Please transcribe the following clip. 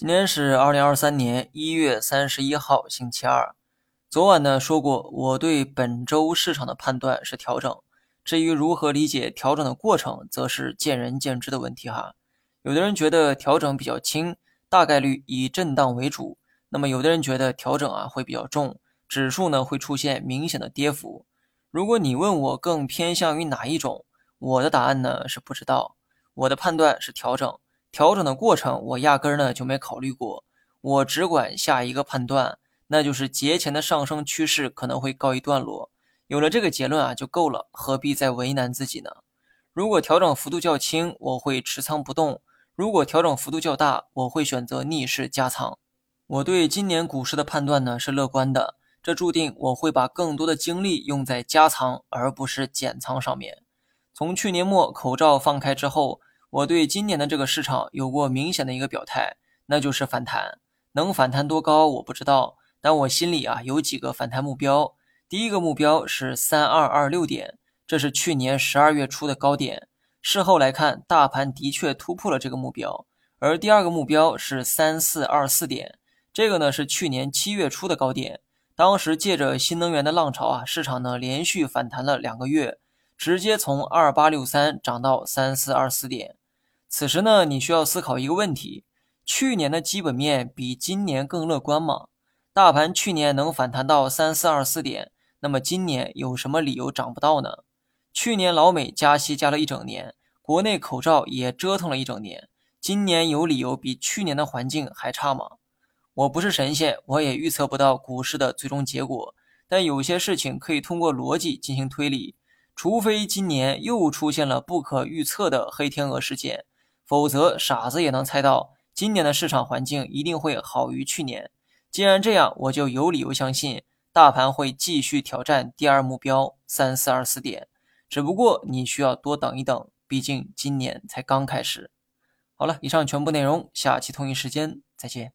今天是二零二三年一月三十一号，星期二。昨晚呢说过，我对本周市场的判断是调整。至于如何理解调整的过程，则是见仁见智的问题哈。有的人觉得调整比较轻，大概率以震荡为主；那么有的人觉得调整啊会比较重，指数呢会出现明显的跌幅。如果你问我更偏向于哪一种，我的答案呢是不知道。我的判断是调整。调整的过程，我压根儿呢就没考虑过，我只管下一个判断，那就是节前的上升趋势可能会告一段落。有了这个结论啊就够了，何必再为难自己呢？如果调整幅度较轻，我会持仓不动；如果调整幅度较大，我会选择逆势加仓。我对今年股市的判断呢是乐观的，这注定我会把更多的精力用在加仓而不是减仓上面。从去年末口罩放开之后。我对今年的这个市场有过明显的一个表态，那就是反弹。能反弹多高我不知道，但我心里啊有几个反弹目标。第一个目标是三二二六点，这是去年十二月初的高点。事后来看，大盘的确突破了这个目标。而第二个目标是三四二四点，这个呢是去年七月初的高点。当时借着新能源的浪潮啊，市场呢连续反弹了两个月，直接从二八六三涨到三四二四点。此时呢，你需要思考一个问题：去年的基本面比今年更乐观吗？大盘去年能反弹到三四二四点，那么今年有什么理由涨不到呢？去年老美加息加了一整年，国内口罩也折腾了一整年，今年有理由比去年的环境还差吗？我不是神仙，我也预测不到股市的最终结果，但有些事情可以通过逻辑进行推理，除非今年又出现了不可预测的黑天鹅事件。否则，傻子也能猜到今年的市场环境一定会好于去年。既然这样，我就有理由相信大盘会继续挑战第二目标三四二四点。只不过你需要多等一等，毕竟今年才刚开始。好了，以上全部内容，下期同一时间再见。